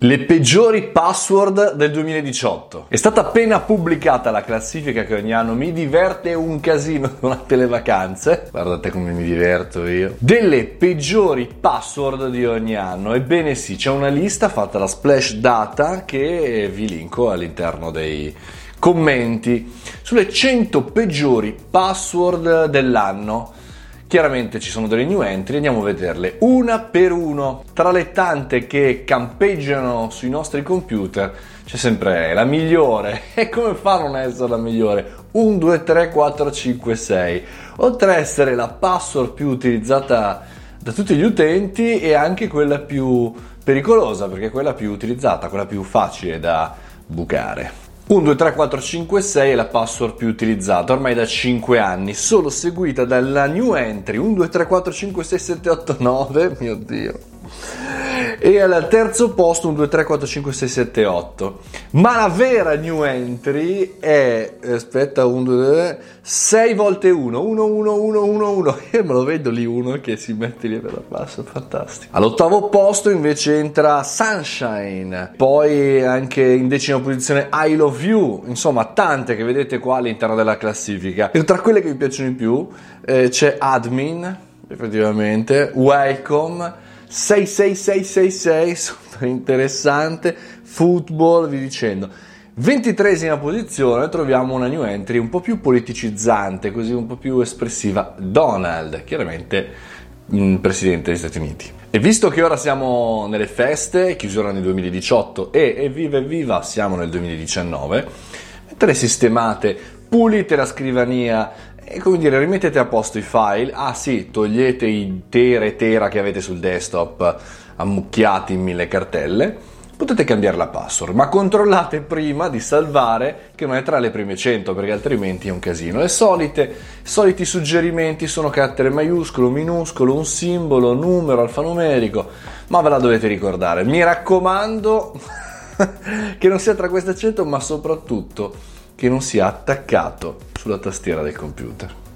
Le peggiori password del 2018. È stata appena pubblicata la classifica che ogni anno mi diverte un casino durante le vacanze. Guardate come mi diverto io. Delle peggiori password di ogni anno. Ebbene sì, c'è una lista fatta da Splash Data che vi linko all'interno dei commenti sulle 100 peggiori password dell'anno. Chiaramente ci sono delle new entry, andiamo a vederle una per uno. Tra le tante che campeggiano sui nostri computer c'è sempre la migliore. E come fa a non essere la migliore? 1, 2, 3, 4, 5, 6. Oltre a essere la password più utilizzata da tutti gli utenti e anche quella più pericolosa perché è quella più utilizzata, quella più facile da bucare. 1, 2, 3, 4, 5, 6 è la password più utilizzata ormai da 5 anni, solo seguita dalla new entry. 1, 2, 3, 4, 5, 6, 7, 8, 9, mio dio e al terzo posto 1, 2, 3, 4, 5, 6, 7, 8. Ma la vera new entry è, aspetta, 1, 2, 3, 6 volte 1, 1, 1, 1, 1, 1. Io me lo vedo lì uno che si mette lì per la passa, fantastico. All'ottavo posto invece entra Sunshine, poi anche in decima posizione I Love You, insomma tante che vedete qua all'interno della classifica. E tra quelle che mi piacciono di più eh, c'è Admin, effettivamente, Welcome, 66666, super interessante, football, vi dicendo. 23esima posizione troviamo una new entry un po' più politicizzante, così un po' più espressiva, Donald, chiaramente presidente degli Stati Uniti. E visto che ora siamo nelle feste, chiusura nel 2018 e evviva evviva siamo nel 2019, mentre sistemate, pulite la scrivania, e come dire, rimettete a posto i file. Ah sì, togliete i tera e tera che avete sul desktop ammucchiati in mille cartelle. Potete cambiare la password, ma controllate prima di salvare che non è tra le prime 100 perché altrimenti è un casino. Le solite, soliti suggerimenti sono carattere maiuscolo, minuscolo, un simbolo, numero, alfanumerico, ma ve la dovete ricordare. Mi raccomando che non sia tra queste 100, ma soprattutto che non sia attaccato sulla tastiera del computer.